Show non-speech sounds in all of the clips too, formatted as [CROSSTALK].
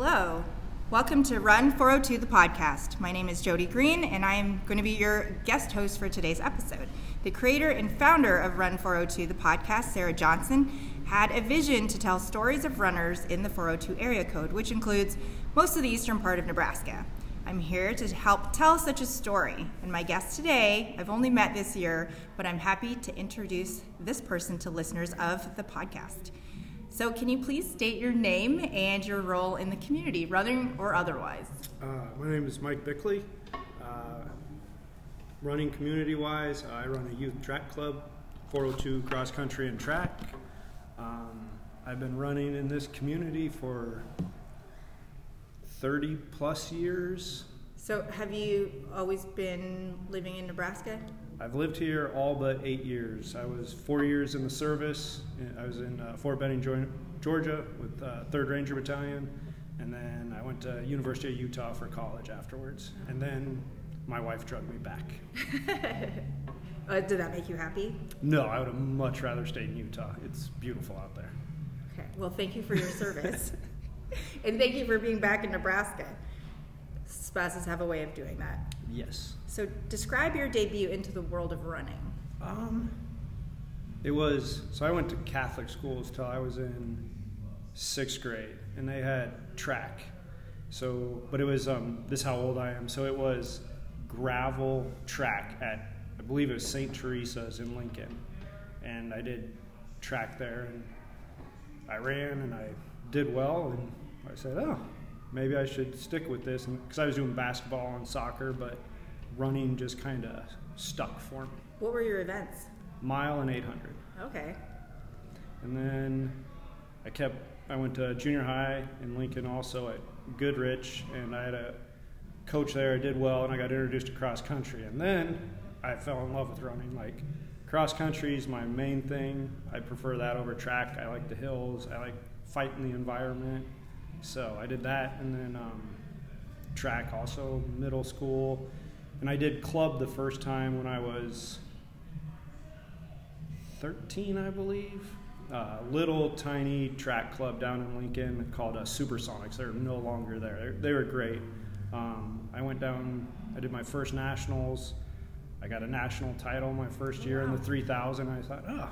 Hello. Welcome to Run 402, the podcast. My name is Jody Green, and I am going to be your guest host for today's episode. The creator and founder of Run 402, the podcast, Sarah Johnson, had a vision to tell stories of runners in the 402 area code, which includes most of the eastern part of Nebraska. I'm here to help tell such a story. And my guest today, I've only met this year, but I'm happy to introduce this person to listeners of the podcast. So, can you please state your name and your role in the community, running or otherwise? Uh, my name is Mike Bickley. Uh, running community wise, I run a youth track club, 402 cross country and track. Um, I've been running in this community for 30 plus years. So, have you always been living in Nebraska? I've lived here all but eight years. I was four years in the service. I was in uh, Fort Benning, Georgia, with uh, Third Ranger Battalion, and then I went to University of Utah for college afterwards. And then my wife drugged me back. [LAUGHS] uh, did that make you happy? No, I would have much rather stayed in Utah. It's beautiful out there. Okay. Well, thank you for your service, [LAUGHS] and thank you for being back in Nebraska. Spouses have a way of doing that. Yes. So, describe your debut into the world of running. Um, it was so I went to Catholic schools till I was in sixth grade, and they had track. So, but it was um, this how old I am. So it was gravel track at I believe it was St. Teresa's in Lincoln, and I did track there, and I ran and I did well, and I said, oh, maybe I should stick with this, because I was doing basketball and soccer, but running just kind of stuck for me. What were your events? Mile and 800. Okay. And then I kept, I went to junior high in Lincoln also at Goodrich, and I had a coach there. I did well, and I got introduced to cross country. And then I fell in love with running. Like, cross country is my main thing. I prefer that over track. I like the hills, I like fighting the environment. So I did that, and then um, track also middle school, and I did club the first time when I was 13, I believe. Uh, little tiny track club down in Lincoln called uh, Supersonics. They're no longer there. They're, they were great. Um, I went down. I did my first nationals. I got a national title my first year wow. in the 3000. I thought, oh,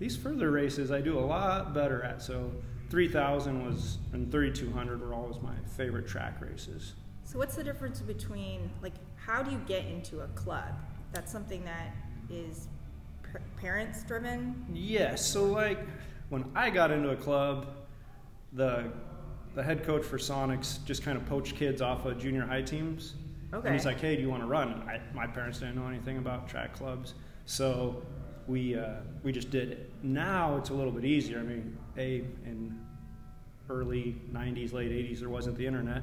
these further races I do a lot better at. So 3000 was and 3200 were always my favorite track races. So what's the difference between like how do you get into a club? That's something that is parents driven? Yes. So like when I got into a club, the the head coach for Sonics just kind of poached kids off of junior high teams. Okay. And he's like, "Hey, do you want to run?" I, my parents didn't know anything about track clubs, so we uh, we just did it. Now it's a little bit easier. I mean, a in early '90s, late '80s, there wasn't the internet,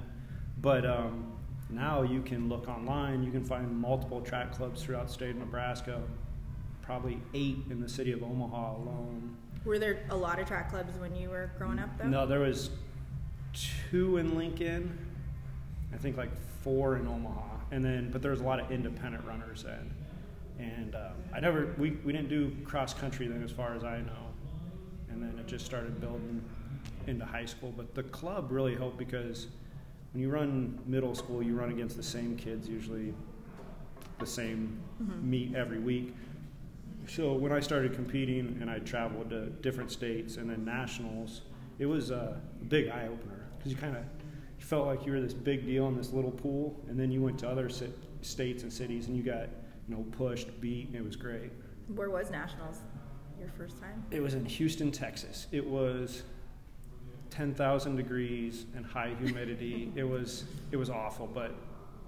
but um, now you can look online. You can find multiple track clubs throughout the state of Nebraska. Probably eight in the city of Omaha alone. Were there a lot of track clubs when you were growing up, though? No, there was two in Lincoln. I think like four in Omaha, and then but there was a lot of independent runners then and um, I never we, we didn't do cross country then as far as I know, and then it just started building into high school. But the club really helped because when you run middle school, you run against the same kids usually, the same mm-hmm. meet every week. So when I started competing and I traveled to different states and then nationals, it was a big eye opener because you kind of felt like you were this big deal in this little pool, and then you went to other states and cities and you got you know, pushed, beat. and It was great. Where was nationals? Your first time? It was in Houston, Texas. It was 10,000 degrees and high humidity. [LAUGHS] it was it was awful, but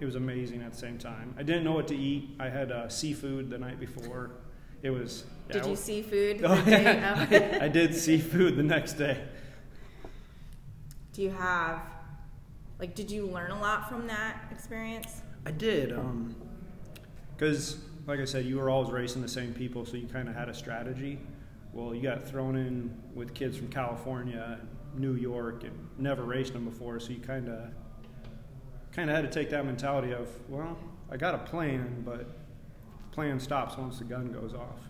it was amazing at the same time. I didn't know what to eat. I had uh, seafood the night before. It was. Yeah, did you seafood? [LAUGHS] Oh, yeah. [LAUGHS] I did seafood the next day. Do you have, like, did you learn a lot from that experience? I did. Um, because like I said, you were always racing the same people, so you kind of had a strategy. Well, you got thrown in with kids from California, New York, and never raced them before, so you kind of kind of had to take that mentality of, well, I got a plan, but the plan stops once the gun goes off.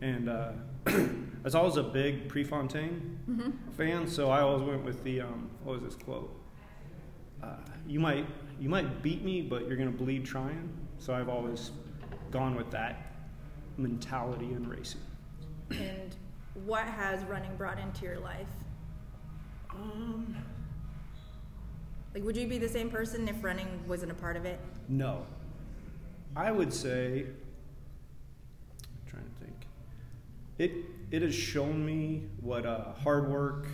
And uh, [CLEARS THROAT] I was always a big Prefontaine mm-hmm. fan, so I always went with the um, what was this quote? uh, you might you might beat me, but you're going to bleed trying. So I've always gone with that mentality in racing. And what has running brought into your life? Um, Like, would you be the same person if running wasn't a part of it? no, I would say. I'm trying to think. It it has shown me what uh, hard work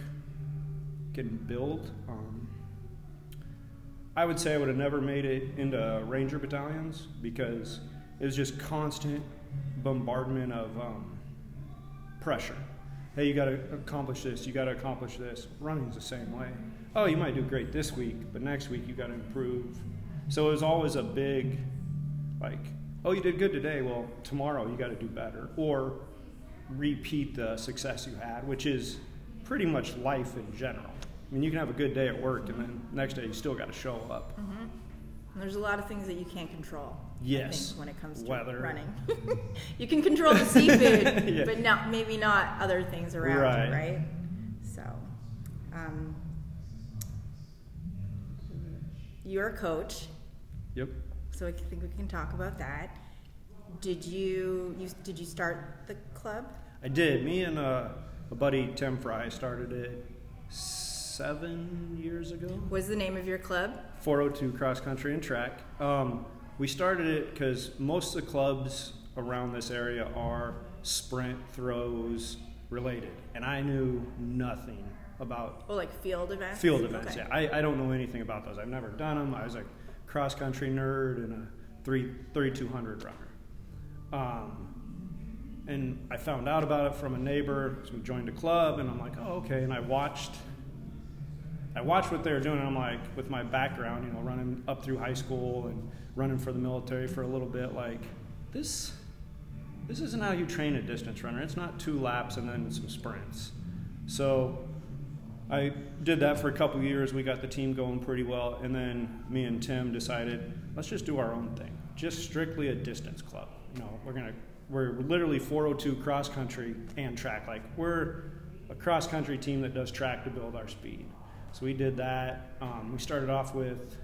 can build. Um, I would say I would have never made it into Ranger battalions because it was just constant bombardment of um, pressure. Hey, you got to accomplish this. You got to accomplish this. Running's the same way. Oh, you might do great this week, but next week you got to improve. So it was always a big, like, oh, you did good today. Well, tomorrow you got to do better, or repeat the success you had, which is pretty much life in general. I mean, you can have a good day at work, and then next day you still got to show up. Mm-hmm. There's a lot of things that you can't control. Yes. think, when it comes to Weather. running, [LAUGHS] you can control the seafood, [LAUGHS] Yeah. but not maybe not other things around Right. right? So, um, you're a coach, Yep. so I think we can talk about that. Did you, you did you start the club? I did. Me and uh, a buddy, Tim Fry, started it seven years ago. What's the name of your club? 402 cross country and track. Um, we started it because most of the clubs around this area are sprint throws related, and I knew nothing about Oh, like field events. field events. Okay. Yeah, I, I don't know anything about those. I've never done them. I was a cross country nerd and a three, 3200 runner. Um, and I found out about it from a neighbor. So we joined a club, and I'm like, oh, okay. And I watched, I watched what they were doing, and I'm like, with my background, you know, running up through high school and running for the military for a little bit, like this, this isn't how you train a distance runner. It's not two laps and then some sprints. So I did that for a couple years. We got the team going pretty well, and then me and Tim decided let's just do our own thing, just strictly a distance club. You know, we're gonna we're literally 402 cross country and track. Like we're a cross country team that does track to build our speed. So we did that. Um, we started off with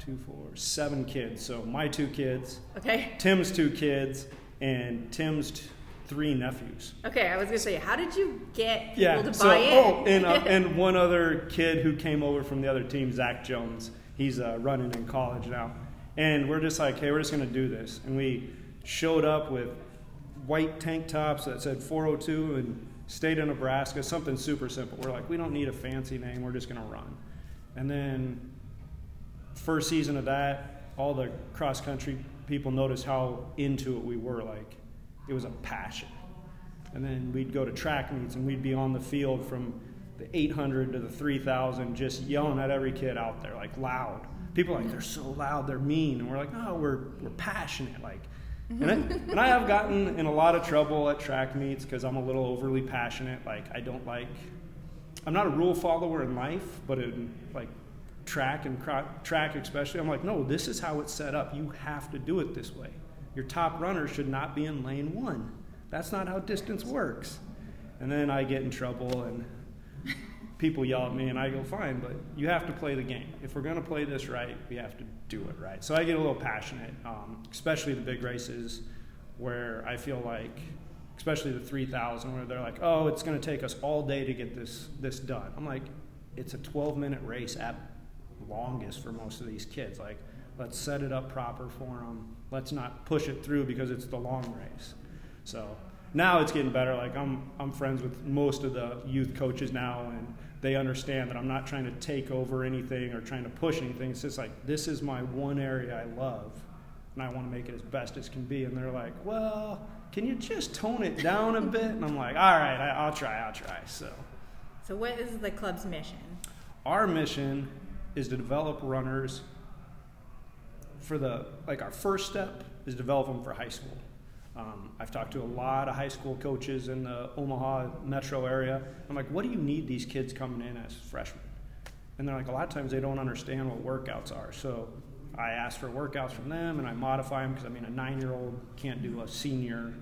two, four, seven kids. So my two kids, Okay. Tim's two kids, and Tim's t- three nephews. Okay, I was gonna say, how did you get people Yeah. to So, buy in? oh, and uh, [LAUGHS] and one other kid who came over from the other team, Zach Jones. He's uh, running in college now, and we're just like, hey, we're just gonna do this, and we showed up with white tank tops that said 402 and state of Nebraska, something super simple. We're like, we don't need a fancy name. We're just gonna run, and then first season of that, all the cross country people noticed how into it we were. Like, it was a passion. And then we'd go to track meets and we'd be on the field from the 800 to the 3000 just yelling at every kid out there, like loud. People like, they're so loud, they're mean. And we're like, no, we're, we're passionate. Like, and I, and I have gotten in a lot of trouble at track meets because I'm a little overly passionate. Like, I don't like, I'm not a rule follower in life, but in like track and cro- track especially, I'm like, no, this is how it's set up. You have to do it this way. Your top runner should not be in lane one. That's not how distance works. And then I get in trouble and people yell at me and I go, fine, but you have to play the game. If we're going to play this right, we have to do it right. So I get a little passionate, um, especially the big races where I feel like, especially the 3000, where they're like, oh, it's going to take us all day to get this, this done. I'm like, it's a 12 minute race at longest for most of these kids. Like, let's set it up proper for them. Let's not push it through because it's the long race. So now it's getting better. Like I'm, I'm friends with most of the youth coaches now, and they understand that I'm not trying to take over anything or trying to push anything. It's just like this is my one area I love, and I want to make it as best as can be. And they're like, well, can you just tone it down a bit? And I'm like, all right, I, I'll try, I'll try. So So, what is the club's mission? our mission is to develop runners for the like our first step is develop them for high school. Um, i've talked to a lot of high school coaches in the omaha metro area. I'm like what do you need these kids coming in as freshmen? And they're like a lot of times they don't understand what workouts are. So i ask for workouts from them and i modify them because i mean a nine year old can't do a senior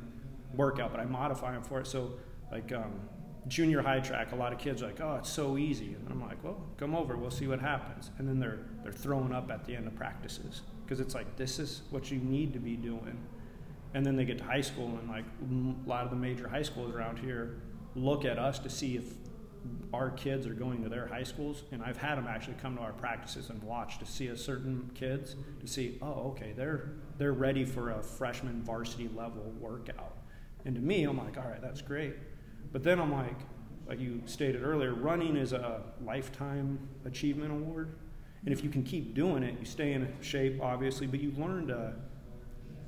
workout but i modify them for it. So like um, junior high track, a lot of kids are like, oh, it's so easy. And I'm like, well, come over, we'll see what happens. And then they're, they're throwing up at the end of practices because it's like, this is what you need to be doing. And then they get to high school, and like a lot of the major high schools around here look at us to see if our kids are going to their high schools. And I've had them actually come to our practices and watch to see a certain kids to see, oh, okay, they're, they're ready for a freshman varsity level workout. And to me, I'm like, all right, that's great but then I'm like, like you stated earlier, running is a lifetime achievement award. And if you can keep doing it, you stay in shape, obviously, but you learn to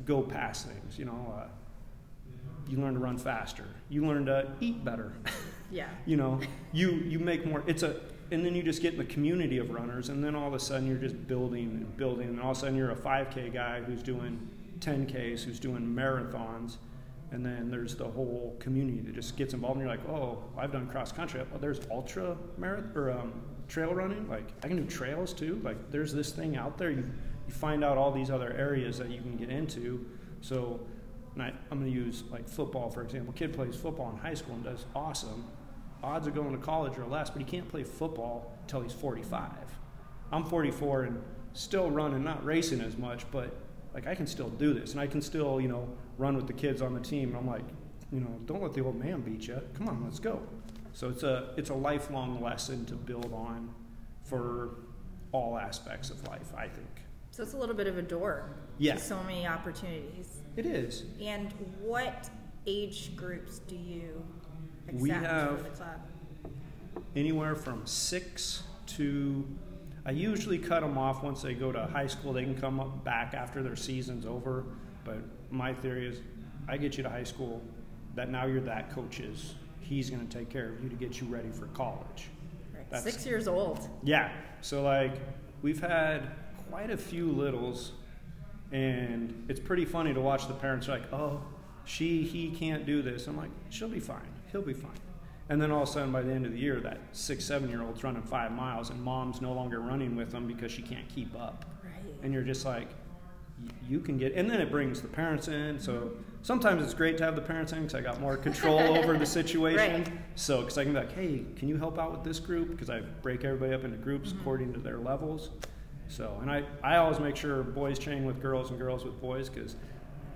go past things. You know, uh, you learn to run faster. You learn to eat better. [LAUGHS] Yeah. you know, you you make more. It's a and then you just get in the community of runners, and then all of a sudden you're just building and building, and all of a sudden you're a 5K guy who's doing 10Ks, who's doing marathons, and then there's the whole community that just gets involved and you're like oh i've done cross country well, there's ultra marathon or um, trail running? Like i can do trails too? Like there's this thing out there. You, you find out all these other areas that you can get into. So and I, i'm going to use like football for example. Kid plays football in high school and does awesome. Odds of going to college are less but he can't play football until he's 45 i'm 44 and still running not racing as much but like I can still do this, and I can still, you know, run with the kids on the team. And I'm like, you know, don't let the old man beat you. Come on, let's go. So it's a it's a lifelong lesson to build on for all aspects of life. I think. So it's a little bit of a door. Yeah. To so many opportunities. It is. And what age groups do you accept we have the club? Anywhere from six to I usually cut them off once they go to high school. They can come up back after their season's over. But my theory is, I get you to high school. That now you're that coach's. He's going to take care of you to get you ready for college. Right. Six years old. Yeah. So like we've had quite a few littles, and it's pretty funny to watch the parents like, oh, she he can't do this. I'm like, she'll be fine. He'll be fine. And then all of a sudden, by the end of the year, that six, seven year old's running five miles, and mom's no longer running with them because she can't keep up. Right. And you're just like, you can get, and then it brings the parents in. So sometimes it's great to have the parents in because I got more control over the [LAUGHS] situation. Right. So, because I can be like, hey, can you help out with this group? Because I break everybody up into groups mm-hmm. according to their levels. So, and I, I always make sure boys train with girls and girls with boys because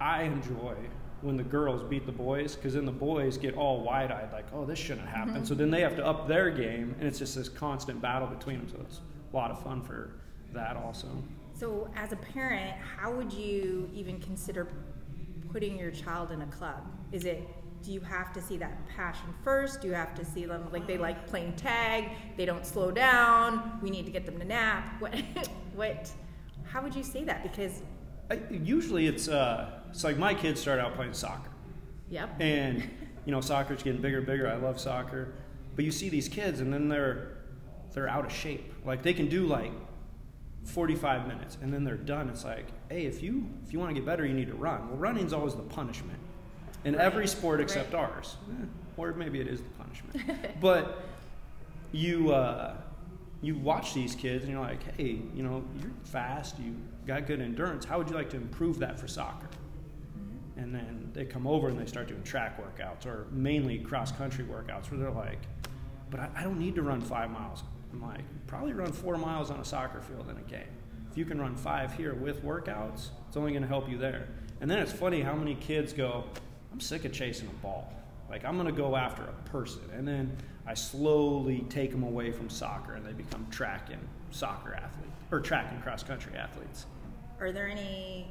I enjoy when the girls beat the boys because then the boys get all wide eyed, like, oh, this shouldn't happen. Mm-hmm. So then they have to up their game, and it's just this constant battle between them. So it's a lot of fun for that also. So, as a parent, how would you even consider putting your child in a club? Is it do you have to see that passion first? Do you have to see them like they like playing tag? They don't slow down. We need to get them to nap. What? [LAUGHS] what? How would you say that? Because I, usually it's uh, it's like my kids start out playing soccer. Yep. And [LAUGHS] you know, soccer's getting bigger and bigger. I love soccer, but you see these kids, and then they're they're out of shape. Like they can do like 45 minutes, and then they're done. It's like, hey, if you if you want to get better, you need to run. Well, running's always the punishment in right. every sport except right. ours, eh, or maybe it is the punishment. [LAUGHS] but you. Uh, you watch these kids and you're like, hey, you know, you're fast, you got good endurance. How would you like to improve that for soccer? Mm-hmm. And then they come over and they start doing track workouts or mainly cross country workouts where they're like, but I, I don't need to run five miles. Like, probably run four miles on a soccer field in a game. If you can run five here with workouts, it's only going to help you there. And then it's funny how many kids go, I'm sick of chasing a ball. Like, I'm going to go after a person. And then I slowly take them away from soccer and they become track and soccer athletes or track and cross country athletes. Are there any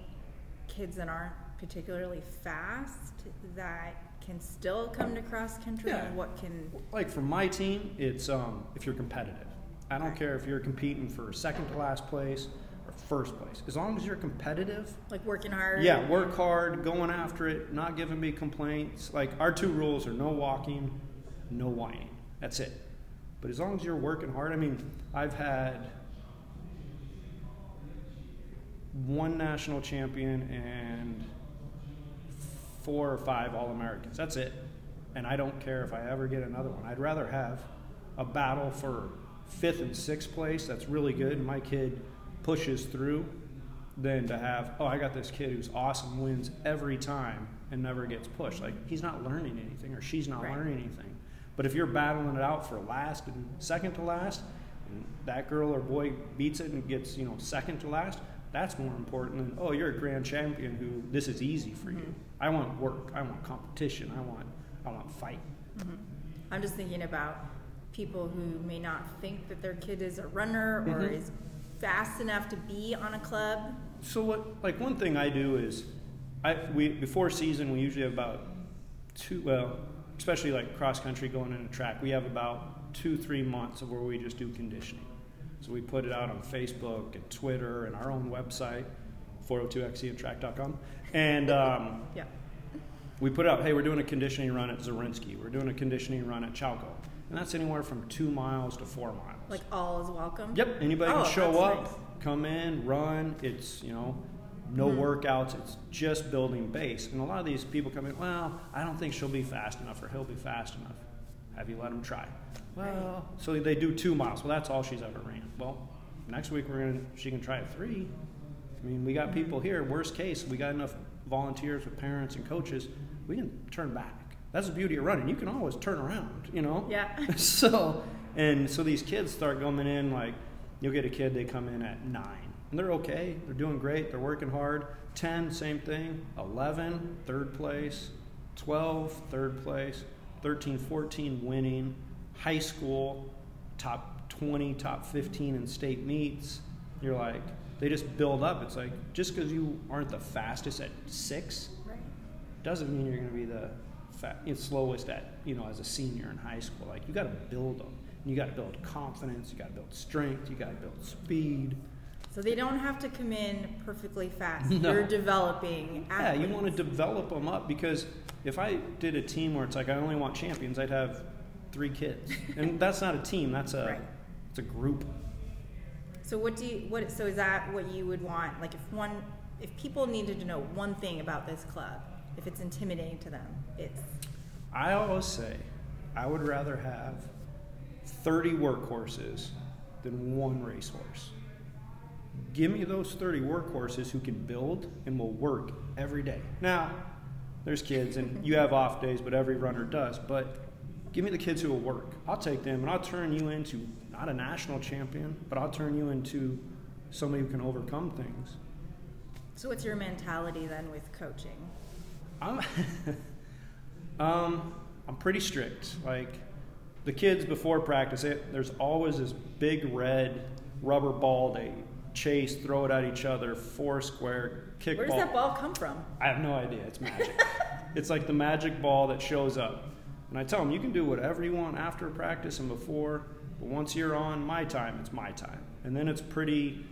kids that aren't particularly fast that can still come to cross country yeah. and what can like for my team it's um, if you're competitive i don't care if you're competing for second to last place or first place as long as you're competitive like working hard yeah work hard going after it not giving me complaints like our two rules are no walking no whining that's it but as long as you're working hard i mean i've had one national champion and four or five All Americans. That's it. And I don't care if I ever get another one. I'd rather have a battle for fifth and sixth place that's really good and my kid pushes through than to have, oh, I got this kid who's awesome, wins every time and never gets pushed. Like, he's not learning anything or she's not right. learning anything. But if you're battling it out for last and second to last, and that girl or boy beats it and gets you know second to last, that's more important than oh you're a grand champion who this is easy for mm-hmm. you. I want work. I want competition. I want I want fight. Mm-hmm. I'm just thinking about people who may not think that their kid is a runner or mm-hmm. is fast enough to be on a club. So what? Like one thing I do is, I we before season we usually have about two well especially like cross country going in a track, we have about two, three months of where we just do conditioning. So we put it out on Facebook and Twitter and our own website, 402xcandtrack.com. And um, yeah. we put out, hey, we're doing a conditioning run at Zorinsky. We're doing a conditioning run at Chalco. And that's anywhere from two miles to four miles. Like all is welcome? Yep. Anybody oh, can show up, nice. come in, run. It's, you know, no mm-hmm. workouts. It's just building base. And a lot of these people come in, well, I don't think she'll be fast enough or he'll be fast enough. Have you let them try? Well, so they do two miles. Well, that's all she's ever ran. Well, next week we're gonna she can try three. I mean, we got mm-hmm. people here. Worst case, we got enough volunteers with parents and coaches. We can turn back. That's the beauty of running. You can always turn around. You know. Yeah. [LAUGHS] so and so these kids start coming in like you'll get a kid they come in at nine and they're okay. They're doing great. They're working hard. 10, same thing. 11, third place. 12, third place. 13, 14, winning. High school, top 20, top 15 in state meets. You're like, they just build up. It's like, just because you aren't the fastest at six right. doesn't mean you're going to be the fa- you know, slowest at, you know, as a senior in high school. Like, you got to build them. You got to build confidence. You got to build strength. You got to build speed. So they don't have to come in perfectly fast. [LAUGHS] No. You're developing. Athletes. Yeah, you want to develop them up because if I did a team where it's like I only want champions, I'd have three kids, [LAUGHS] and that's not a team. That's a right. it's a group. So what do you what? So is that what you would want? Like if one if people needed to know one thing about this club, if it's intimidating to them, it's. I always say, I would rather have thirty workhorses than one racehorse. Give me those 30 workhorses who can build and will work every day. Now, there's kids and you have off days, but every runner does. But give me the kids who will work. I'll take them and I'll turn you into not a national champion, but I'll turn you into somebody who can overcome things. So, what's your mentality then with coaching? I'm, [LAUGHS] um, I'm pretty strict. Like the kids before practice, it, there's always this big red rubber ball they chase, throw it at each other, four square, kick Where does that ball come from? I have no idea. It's magic. [LAUGHS] it's like the magic ball that shows up. And I tell them, you can do whatever you want after practice and before, but once you're on my time, it's my time. And then it's pretty,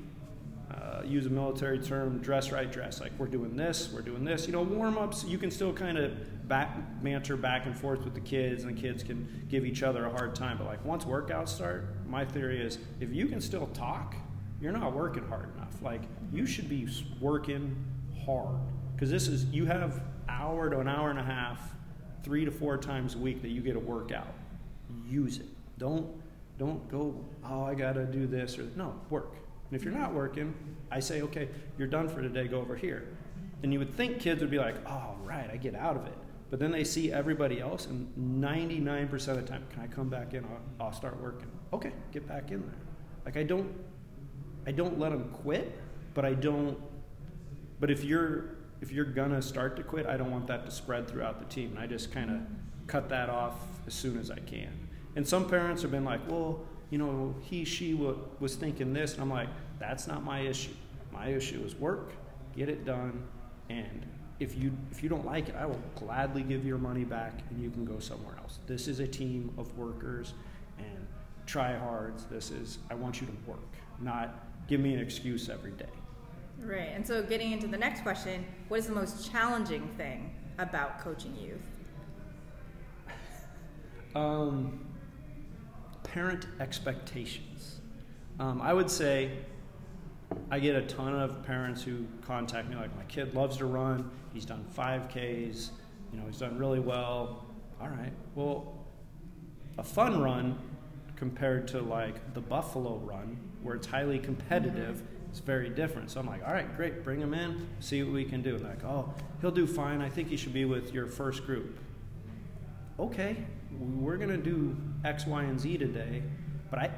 uh, use a military term, dress right, dress. Like, we're doing this, we're doing this. You know, warm ups, you can still kind of back, banter back and forth with the kids, and the kids can give each other a hard time. But, like, once workouts start, my theory is if you can still talk, you're not working hard enough. Like you should be working hard because this is you have hour to an hour and a half, three to four times a week that you get a workout. Use it. Don't don't go. Oh, I got to do this or no. Work. And if you're not working, I say, okay, you're done for today. Go over here. And you would think kids would be like, oh, right, I get out of it. But then they see everybody else, and 99% of the time, can I come back in? I'll, I'll start working. Okay, get back in there. Like I don't I don't let them quit, but I don't. But if you're if you're gonna start to quit, I don't want that to spread throughout the team. And I just kind of cut that off as soon as I can. And some parents have been like, well, you know, he she was thinking this, and I'm like, that's not my issue. My issue is work, get it done, and if you if you don't like it, I will gladly give your money back, and you can go somewhere else. This is a team of workers and tryhards. This is I want you to work, not give me an excuse every day. Right. And so, getting into the next question, what is the most challenging thing about coaching youth? Um, parent expectations. Um, I would say I get a ton of parents who contact me like, my kid loves to run. He's done 5Ks. You know, he's done really well. All right. Well, a fun run compared to like the Buffalo run where it's highly competitive, it's very different. So I'm like, all right, great, bring him in, see what we can do. And like, oh, he'll do fine. I think he should be with your first group. Okay, we're going to do X, Y, and Z today, but I,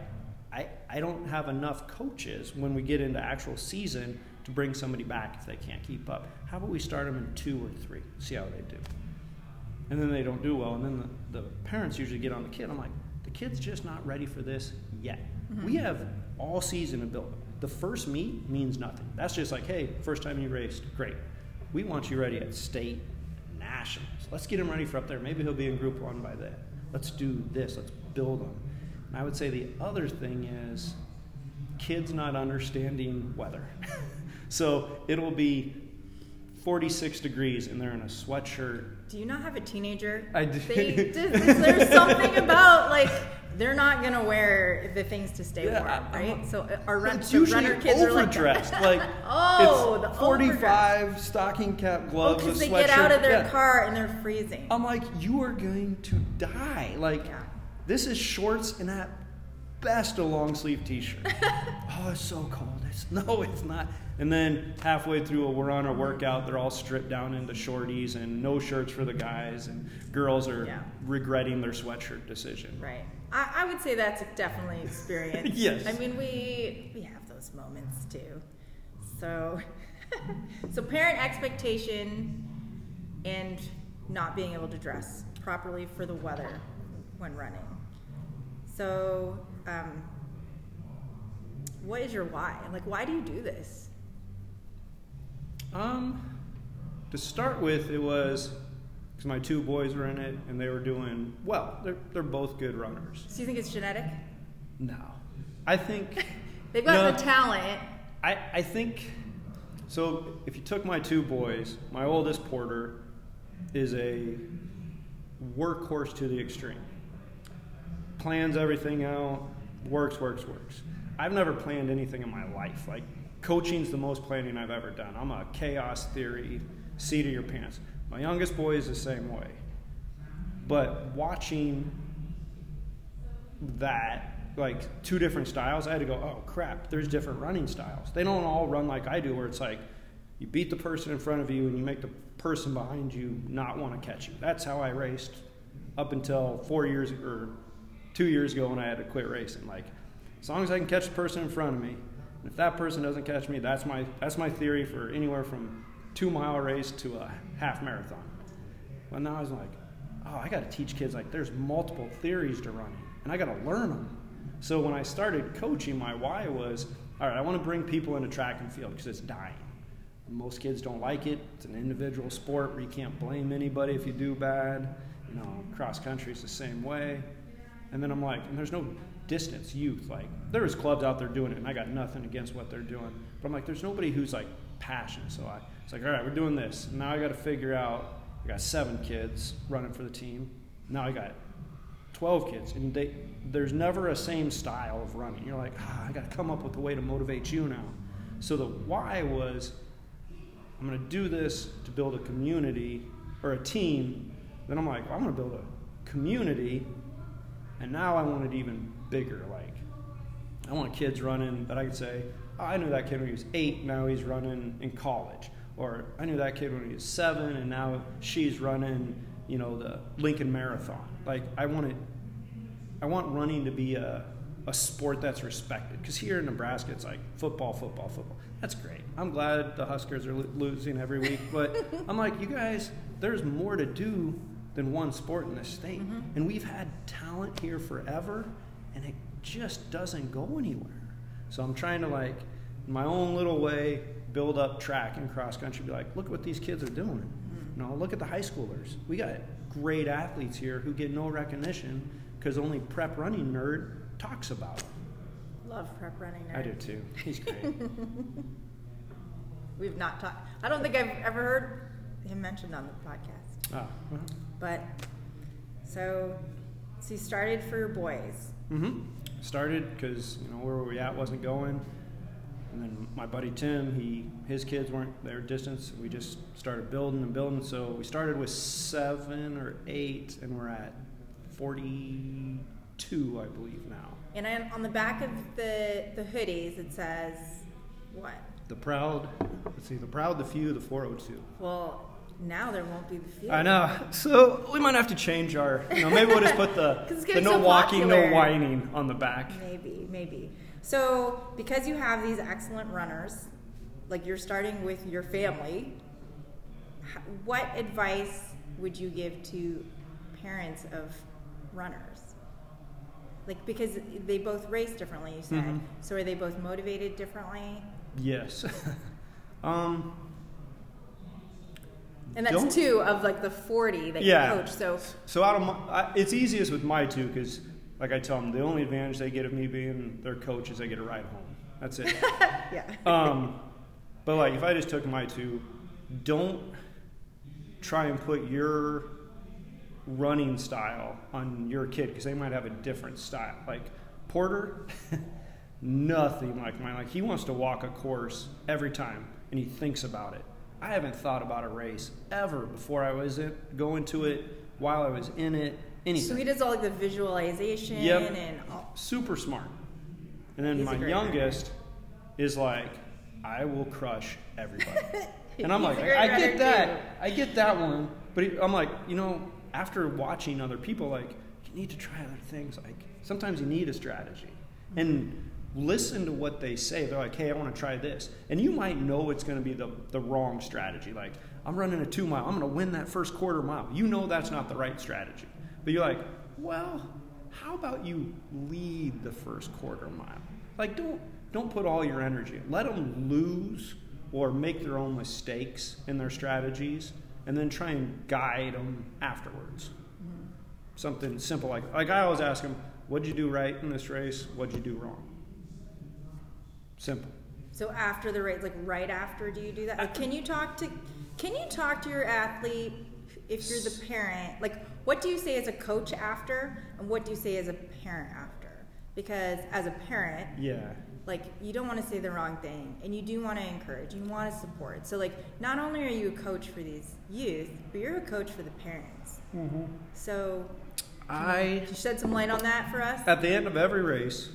I, I don't have enough coaches when we get into actual season to bring somebody back if they can't keep up. How about we start them in two or three, see how they do? And then they don't do well, and then the, the parents usually get on the kid. I'm like, the kid's just not ready for this yet. Mm-hmm. We have all season to build. The first meet means nothing. That's just like, hey, first time you raced, great. We want you ready at state, nationals. Let's get him ready for up there. Maybe he'll be in group one by then. Let's do this. Let's build him. And I would say the other thing is kids not understanding weather. [LAUGHS] so it'll be 46 degrees and they're in a sweatshirt. Do you not have a teenager? I do. They, [LAUGHS] there's something about like they're not gonna wear the things to stay yeah, warm, right? I'm, so uh, our run, it's usually runner kids overdressed. are like, [LAUGHS] like oh, it's 45 stocking cap gloves. Because oh, they get out of their yeah. car and they're freezing. I'm like, you are going to die. Like, yeah. this is shorts and at best a long sleeve T-shirt. [LAUGHS] oh, it's so cold. It's, [LAUGHS] no, it's not. And then halfway through, we're on a workout. They're all stripped down into shorties and no shirts for the guys, and girls are regretting their sweatshirt decision. Right. I, I would say that's definitely experience. [LAUGHS] yes. I mean, we we have those moments too. So, [LAUGHS] so parent expectation and not being able to dress properly for the weather when running. So, um, what is your why? Like, why do you do this? Um, to start with, it was because my two boys were in it and they were doing well. They're they're both good runners. So you think it's genetic? No, I think [LAUGHS] they've got no, the talent. I I think so. If you took my two boys, my oldest Porter is a workhorse to the extreme. Plans everything out, works, works, works. I've never planned anything in my life. Like coaching's the most planning I've ever done. I'm a chaos theory, seat of your pants. My youngest boy is the same way. But watching that, like two different styles, I had to go, oh crap, there's different running styles. They don't all run like I do, where it's like you beat the person in front of you and you make the person behind you not want to catch you. That's how I raced up until four years or two years ago when I had to quit racing. Like, as long as I can catch the person in front of me, and if that person doesn't catch me, that's my that's my theory for anywhere from two mile race to a half marathon. But now I was like, oh, I got to teach kids like there's multiple theories to running, and I got to learn them. So when I started coaching, my why was, all right, I want to bring people into track and field because it's dying. Most kids don't like it. It's an individual sport where you can't blame anybody if you do bad. You know, cross country is the same way. And then I'm like, and there's no distance youth. Like, there's clubs out there doing it, and I got nothing against what they're doing. But I'm like, there's nobody who's like passionate. So I, it's like, all right, we're doing this. Now I got to figure out. I got seven kids running for the team. Now I got 12 kids, and they, there's never a same style of running. You're like, ah, I got to come up with a way to motivate you now. So the why was, I'm going to do this to build a community or a team. Then I'm like, well, I'm going to build a community and now I want it even bigger. Like, I want kids running that I could say, I knew that kid when he was eight, now he's running in college. Or I knew that kid when he was seven, and now she's running, you know, the Lincoln Marathon. Like, I want it, I want running to be a, a sport that's respected. Because here in Nebraska, it's like football, football, football. That's great. I'm glad the Huskers are lo- losing every week, but [LAUGHS] I'm like, you guys, there's more to do than one sport in this state. Mm-hmm. And we've had talent here forever, and it just doesn't go anywhere. So I'm trying to, like, in my own little way, build up track and cross country. Be like, look what these kids are doing. Mm-hmm. You know, look at the high schoolers. We got great athletes here who get no recognition because only prep running nerd talks about them. Love prep running nerd. I do too. He's great. [LAUGHS] We've not talked. I don't think I've ever heard him mentioned on the podcast. Oh, well. But so, so you started for your boys. Mm-hmm. Started because you know where we at wasn't going, and then my buddy Tim, he his kids weren't their distance. We just started building and building. So we started with seven or eight, and we're at forty-two, I believe now. And I, on the back of the the hoodies, it says what? The proud. Let's see. The proud, the few, the four hundred two. Well, now there won't be the field. I know. [LAUGHS] So we might have to change our. You know, maybe we'll just put the, [LAUGHS] the no so walking, popular. no whining on the back. Maybe, maybe. So, because you have these excellent runners, like you're starting with your family, what advice would you give to parents of runners? Like, because they both race differently, you said. Mhm. So, are they both motivated differently? Yes. [LAUGHS] um. And that's Don't- two of like the 40 that Yeah. you coach. So, So out of my, I, it's easiest with my two because, like I tell them, the only advantage they get of me being their coach is they get a ride home. That's it. [LAUGHS] yeah. um, but like if I just took my two, don't try and put your running style on your kid because they might have a different style. Like Porter, [LAUGHS] nothing like mine. Like he wants to walk a course every time and he thinks about it. I haven't thought about a race ever before I was in, going to it, while I was in it, anything So, he does all like the visualization Yep. and all. super smart. And then He's my youngest is like, I will crush everybody. [LAUGHS] and I'm He's like, I runner, get that. too. I get that one. But he- I'm like, you know, after watching other people, like, you need to try other things. Like, sometimes you need a strategy. And listen to what they say. They're like, hey, I want to try this. And you might know it's going to be the, the wrong strategy. Like, I'm running a two mile. I'm going to win that first quarter mile. You know that's not the right strategy. But you're like, well, how about you lead the first quarter mile? Like, don't don't put all your energy. in. Let them lose or make their own mistakes in their strategies, and then try and guide them afterwards. Mm-hmm. Something simple like like I always ask them, "What'd you do right in this race? What'd you do wrong?" Simple. So after the race, like right after, do you do that? Like, can you talk to, can you talk to your athlete if you're the parent? Like, what do you say as a coach after, and what do you say as a parent after? Because as a parent, Yeah. like you don't want to say the wrong thing, and you do want to encourage, you want to support. So like, not only are you a coach for these youth, but you're a coach for the parents. Mm-hmm. So, I you shed some light on that for us? At the end of every race,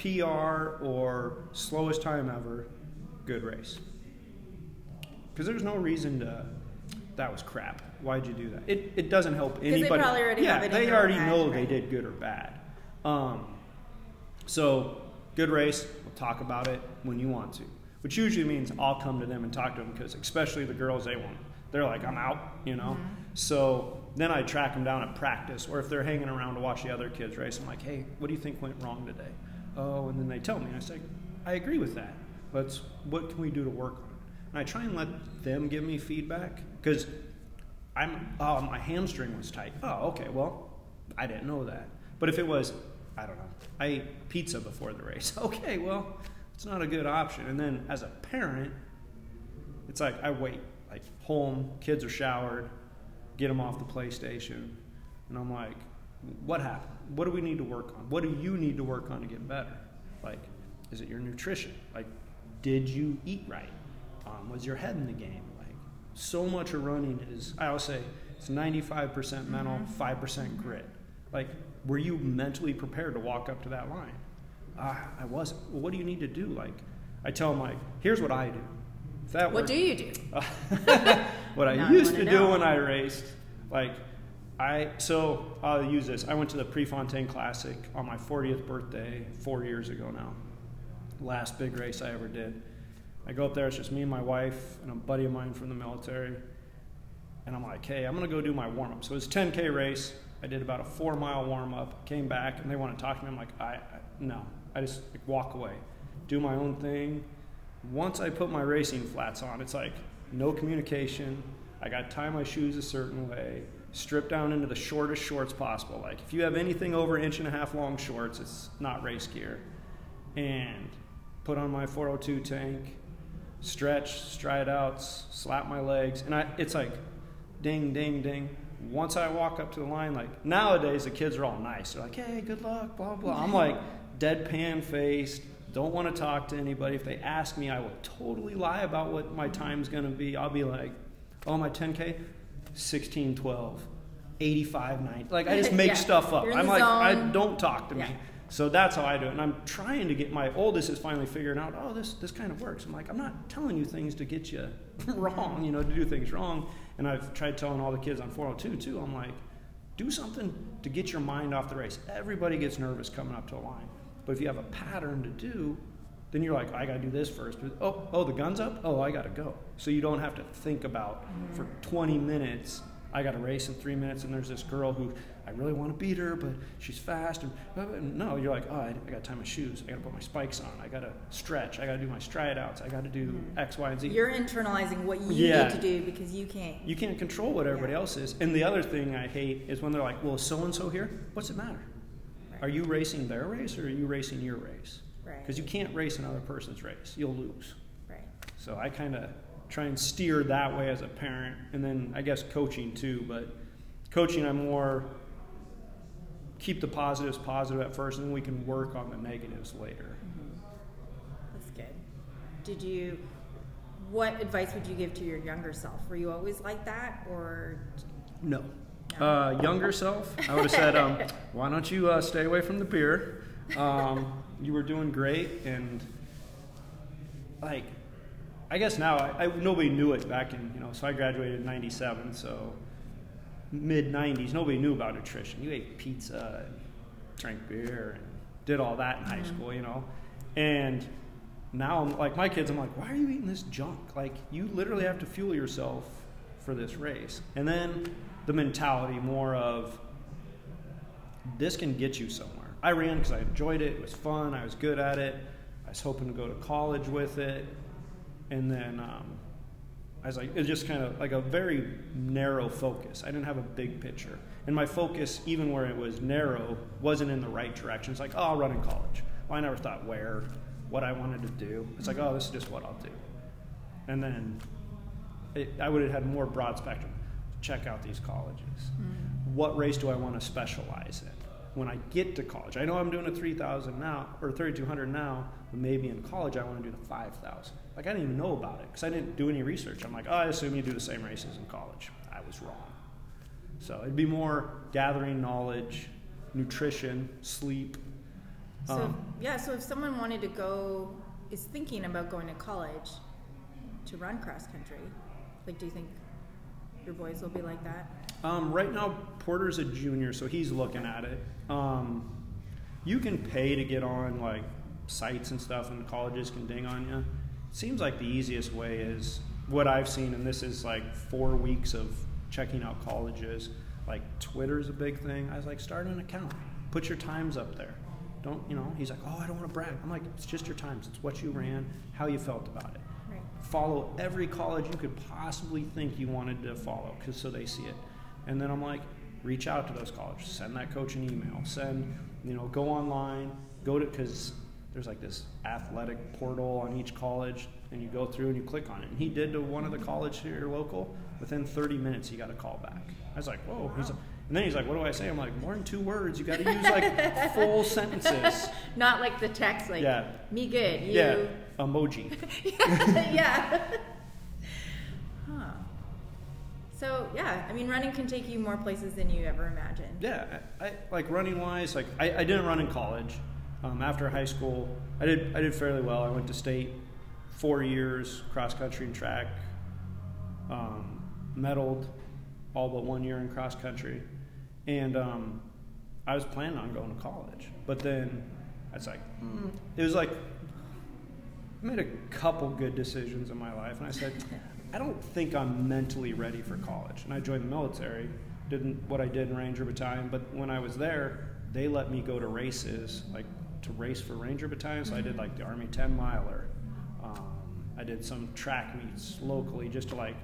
PR or slowest time ever, good race. Because there's no reason to. That was crap. Why'd you do that? It, it doesn't help they anybody. probably already yeah, have it in they already head, know they did good or bad. Um, so good race. We'll talk about it when you want to, which usually means I'll come to them and talk to them because especially the girls they want. They're like, I'm out, you know. Mm-hmm. So then I track them down at practice, or if they're hanging around to watch the other kids race, I'm like, hey, what do you think went wrong today? Oh, and then they tell me, and I say, I agree with that. Let's, what can we do to work on it? And I try and let them give me feedback because I'm, oh, my hamstring was tight. Oh, okay, well, I didn't know that. But if it was, I don't know, I ate pizza before the race. [LAUGHS] Okay, well, it's not a good option. And then as a parent, it's like I wait, like home, kids are showered, get them off the PlayStation, and I'm like, what happened? What do we need to work on? What do you need to work on to get better? Like, is it your nutrition? Like, did you eat right? Um, was your head in the game? Like, so much of running is, I always say, it's 95% mental, 5% grit. Like, were you mentally prepared to walk up to that line? Ah, I wasn't. Well, what do you need to do? Like, I tell them, like, here's what I do. If that What do you do? [LAUGHS] what I used to do know. when I raced, like I so I'll use this. I went to the Prefontaine Classic on my 40th birthday four years ago now. Last big race I ever did. I go up there. It's just me and my wife and a buddy of mine from the military. And I'm like, hey, I'm gonna go do my warm up. So it's a 10k race. I did about a four mile warm up. Came back and they want to talk to me. I'm like, I, I no. I just like, walk away, do my own thing. Once I put my racing flats on, it's like no communication. I got to tie my shoes a certain way, strip down into the shortest shorts possible. Like if you have anything over inch and a half long shorts, it's not race gear. And put on my 402 tank, stretch, stride outs, slap my legs, and I, it's like ding, ding, ding. Once I walk up to the line, like nowadays the kids are all nice. They're like, hey, good luck, blah, blah. I'm like deadpan faced, don't want to talk to anybody. If they ask me, I will totally lie about what my time's going to be. I'll be like, oh, my 10K, 16, 12, 85, 90. Like I just [LAUGHS] make Yeah. stuff up. I'm like, I don't talk to Yeah. me. So that's how I do it. And I'm trying to get my oldest is finally figuring out, oh, this, this kind of works. I'm like, I'm not telling you things to get you [LAUGHS] wrong, you know, to do things wrong. And I've tried telling all the kids on 402 too, I'm like, do something to get your mind off the race. Everybody gets nervous coming up to a line. But if you have a pattern to do, then you're like, I got to do this first. Oh, oh, the gun's up. Oh, I got to go. So you don't have to think about for 20 minutes. I got to race in three minutes, and there's this girl who I really want to beat her, but she's fast. And, and no, you're like, oh, I, I got to tie my shoes. I got to put my spikes on. I got to stretch. I got to do my stride outs. I got to do mm-hmm. X, Y, and Z. You're internalizing what you yeah. need to do because you can't. You can't control what everybody yeah. else is. And the other thing I hate is when they're like, well, so and so here. What's it matter? Right. Are you racing their race or are you racing your race? Because you can't race another person's race. You'll lose. Right. So I kind of try and steer that way as a parent, and then I guess coaching too. But coaching, I'm more keep the positives positive at first, and then we can work on the negatives later. Mm-hmm. That's good. Did you? What advice would you give to your younger self? Were you always like that, or? No. no. Uh, younger self, I would have said, um, "Why don't you uh, stay away from the beer?" Um, you were doing great, and like, I guess now I, I, nobody knew it back in you know. So I graduated in '97, so mid '90s, nobody knew about nutrition. You ate pizza, and drank beer, and did all that in high mm-hmm. school, you know, and now I'm like my kids. I'm like, why are you eating this junk? Like, you literally have to fuel yourself for this race, and then the mentality more of this can get you somewhere I ran because I enjoyed it. It was fun. I was good at it. I was hoping to go to college with it. And then um, I was like, it was just kind of like a very narrow focus. I didn't have a big picture. And my focus, even where it was narrow, wasn't in the right direction. It's like, oh, I'll run in college. Well, I never thought where, what I wanted to do. It's like, oh, this is just what I'll do. And then it, I would have had more broad spectrum. Check out these colleges. Mm-hmm. What race do I want to specialize in? When I get to college. I know I'm doing a 3,000 now or 3,200 now, but maybe in college I want to do the 5,000. Like I didn't even know about it because I didn't do any research. I'm like, oh, I assume you do the same races in college. I was wrong. So it'd be more gathering knowledge, nutrition, sleep. So um, yeah, so if someone wanted to go, is thinking about going to college to run cross country, like, do you think your boys will be like that? Um, right now, Porter's a junior, so he's looking at it. Um, you can pay to get on like sites and stuff, and colleges can ding on you. Seems like the easiest way is what I've seen, and this is like four weeks of checking out colleges. Like Twitter's a big thing. I was like, start an account, put your times up there. Don't you know? He's like, oh, I don't want to brag. I'm like, it's just your times. It's what you ran, how you felt about it. Follow every college you could possibly think you wanted to follow, because so they see it. And then I'm like, reach out to those colleges, send that coach an email, send, you know, go online, go to, because there's like this athletic portal on each college, and you go through and you click on it. And he did to one of the college here local. Within 30 minutes, he got a call back. I was like, whoa. He's like, and then he's like, what do I say? I'm like, more than two words. You got to use like [LAUGHS] full sentences. Not like the text, like, yeah. me good. You. Yeah, emoji. [LAUGHS] yeah. huh. So yeah, I mean, running can take you more places than you ever imagined. Yeah, I, I like running wise. Like I, I didn't run in college. Um, after high school, I did I did fairly well. I went to state four years, cross country and track. Um, medaled all but one year in cross country, and um, I was planning on going to college. But then I was like, mm. it was like I made a couple good decisions in my life, and I said, [LAUGHS] I don't think I'm mentally ready for college. And I joined the military, did what I did in Ranger Battalion, but when I was there, they let me go to races, like to race for Ranger Battalion. So I did like the Army 10 miler. Um, I did some track meets locally just to like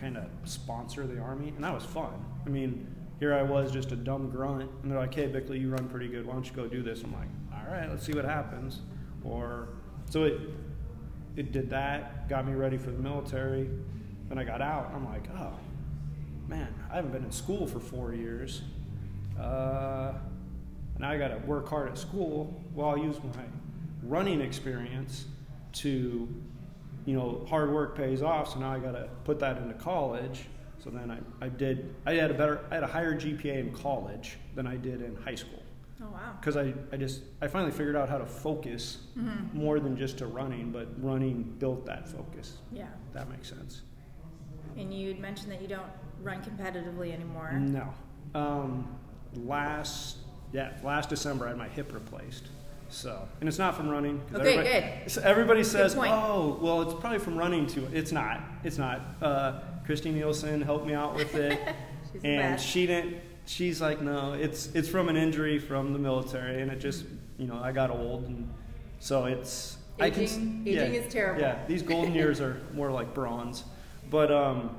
kind of sponsor the Army, and that was fun. I mean, here I was just a dumb grunt, and they're like, hey, Bickley, you run pretty good. Why don't you go do this? I'm like, all right, let's see what happens. Or, so it, it did that, got me ready for the military. Then I got out, I'm like, oh, man, I haven't been in school for four years. Uh, now I got to work hard at school Well, I use my running experience to, you know, hard work pays off. So now I got to put that into college. So then I, I did, I had a better, I had a higher GPA in college than I did in high school. Oh wow. because I, I just I finally figured out how to focus Mm-hmm. more than just to running, but running built that focus. Yeah. That makes sense. And you'd mentioned that you don't run competitively anymore. No. Um, last yeah, last December I had my hip replaced. So, and it's not from running. Okay, everybody, so everybody says, point. "Oh, well, it's probably from running too." It's not. It's not. Uh, Christy Nielsen helped me out with it, [LAUGHS] and she didn't. She's like, "No, it's it's from an injury from the military, and it just, you know, I got old, and so it's." I can, Aging- yeah, aging is terrible. Yeah, these golden years are [LAUGHS] more like bronze, but um,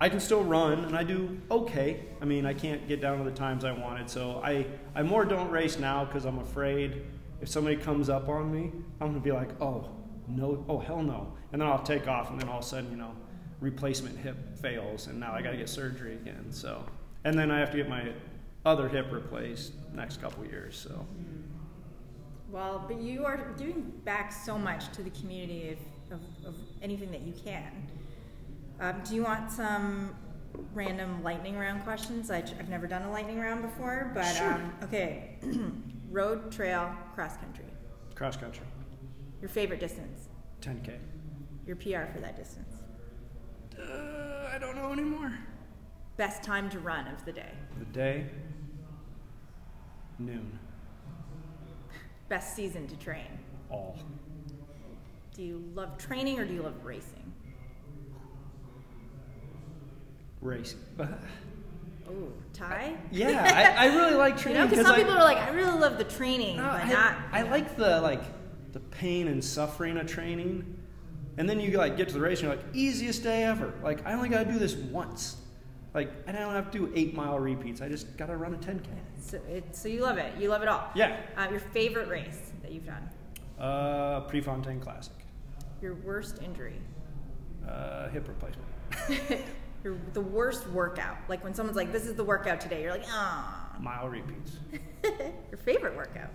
I can still run and I do okay. I mean, I can't get down to the times I wanted, so I, I more don't race now because I'm afraid if somebody comes up on me, I'm gonna be like, oh no, oh hell no, and then I'll take off, and then all of a sudden, you know, replacement hip fails, and now I got to get surgery again. So, and then I have to get my other hip replaced next couple years. So, Well, but you are giving back so much to the community of, of, of anything that you can. Um, do you want some random lightning round questions? I, I've never done a lightning round before, but Sure. um, okay. [CLEARS THROAT] Road, trail, cross country. cross country, Your favorite distance. 10k. Your PR for that distance. Uh, I don't know anymore. Best time to run of the day. The day, noon, Best season to train. all. Do you love training or do you love racing? Race. Oh, tie? yeah, I, I really like training. [LAUGHS] You training know, because some I, people are like, I really love the training, No, but I, not. I like the like the pain and suffering of training, and then you like get to the race and you're like easiest day ever. Like I only got to do this once. Like and I don't have to do eight mile repeats. I just got to run a 10k. So, it, so you love it. You love it all. Yeah. Uh, your favorite race that you've done. Uh, Prefontaine Classic. Your worst injury. Uh, hip replacement. [LAUGHS] your the worst workout. Like when someone's like, "This is the workout today." You're like, "Ah." [LAUGHS] Mile repeats. [LAUGHS] your favorite workout.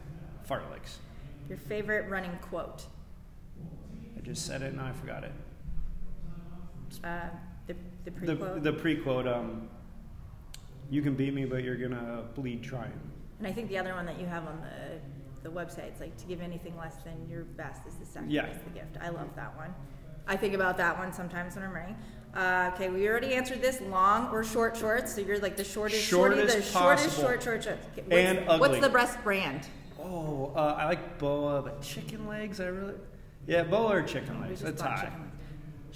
Fartleks. Your favorite running quote. I just said it and I forgot it. Uh, the the pre The quote. the pre quote. Um, you can beat me, but you're gonna bleed trying. and I think the other one that you have on the the website is like to give anything less than your best is the sacrifice Yeah. the gift. I love that one. I think about that one sometimes when I'm running. Uh, okay, we already answered this: long or short shorts. So you're like the shortest, shorty, the Shortest shortest short short shorts. Okay, what's, And ugly. What's the best brand? Oh, uh, I like boa, but chicken legs. I really. Yeah, boa or chicken legs. That's high. chicken wings.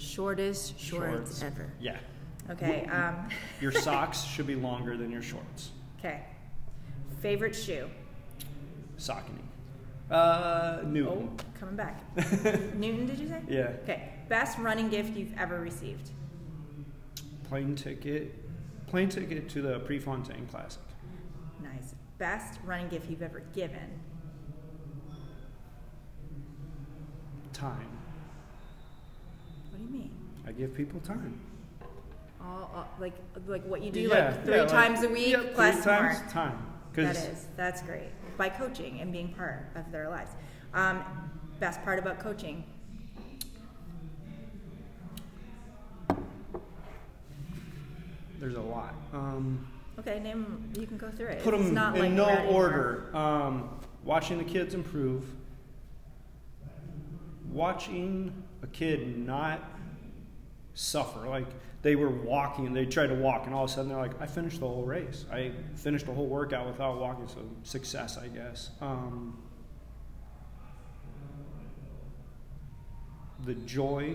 Shortest shorts, ever. Yeah. Okay. Um, Your [LAUGHS] socks should be longer than your shorts. okay. Favorite shoe? Saucony. Uh, Oh, Newton. coming back. [LAUGHS] Newton, did you say? Yeah. Okay. Best running gift you've ever received? Plane ticket. Plane ticket to the Prefontaine Classic. Nice. Best running gift you've ever given? Time. What do you mean? I give people time. All, all like like what you do Yeah, like three yeah, like- times a week yeah, three times more. time. That 'Cause is that's great by coaching and being part of their lives. Um, best part about coaching? there's a lot. Um, Okay, name. You can go through it. put them not in like no we're at anymore. order. Um, watching the kids improve. Watching a kid not suffer. Like they were walking, they tried to walk, and all of a sudden they're like, I finished the whole race. I finished the whole workout without walking, so success, I guess. Um, the joy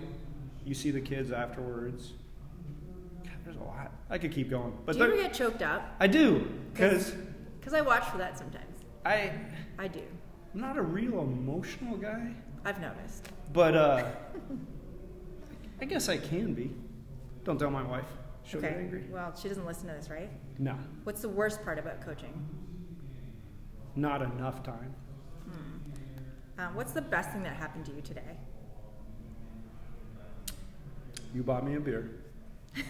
you see the kids afterwards. God, there's a lot. I could keep going, but Do you ever get choked up? I do because Because I watch for that sometimes. I I do. I'm not a real emotional guy, I've noticed. but uh, [LAUGHS] I guess I can be. Don't tell my wife; she'll get okay. angry. Well, she doesn't listen to this, right? No, What's the worst part about coaching? not enough time. Um, what's the best thing that happened to you today? You bought me a beer. [LAUGHS]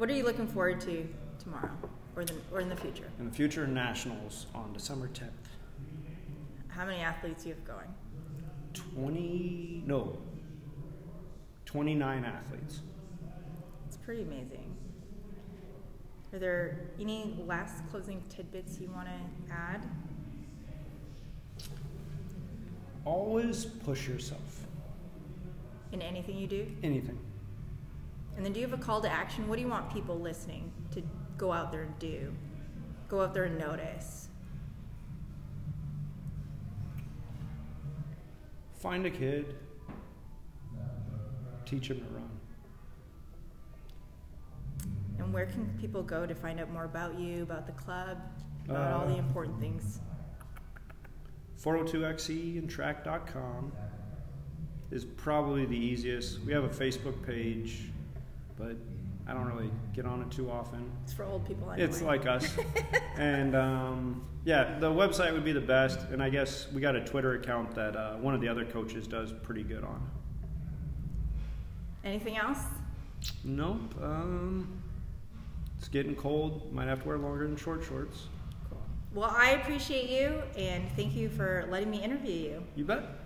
What are you looking forward to tomorrow or, the, or in the future? In the future nationals on December 10th. How many athletes you have going? 20 no 29 athletes. It's pretty amazing. Are there any last closing tidbits you want to add? Always push yourself. In anything you do? Anything. And then do you have a call to action? What do you want people listening to go out there and do? Go out there and notice. Find a kid, teach him to run. And where can people go to find out more about you, about the club, about uh, all the uh, important things? 402xc and track.com is probably the easiest. We have a Facebook page, but I don't really get on it too often. It's for old people. Anyway. It's like us. [LAUGHS] and um, yeah, the website would be the best. And I guess we got a Twitter account that uh, one of the other coaches does pretty good on. Anything else? Nope. Um, it's getting cold. Might have to wear longer than short shorts. Cool. Well, I appreciate you and thank you for letting me interview you. You bet.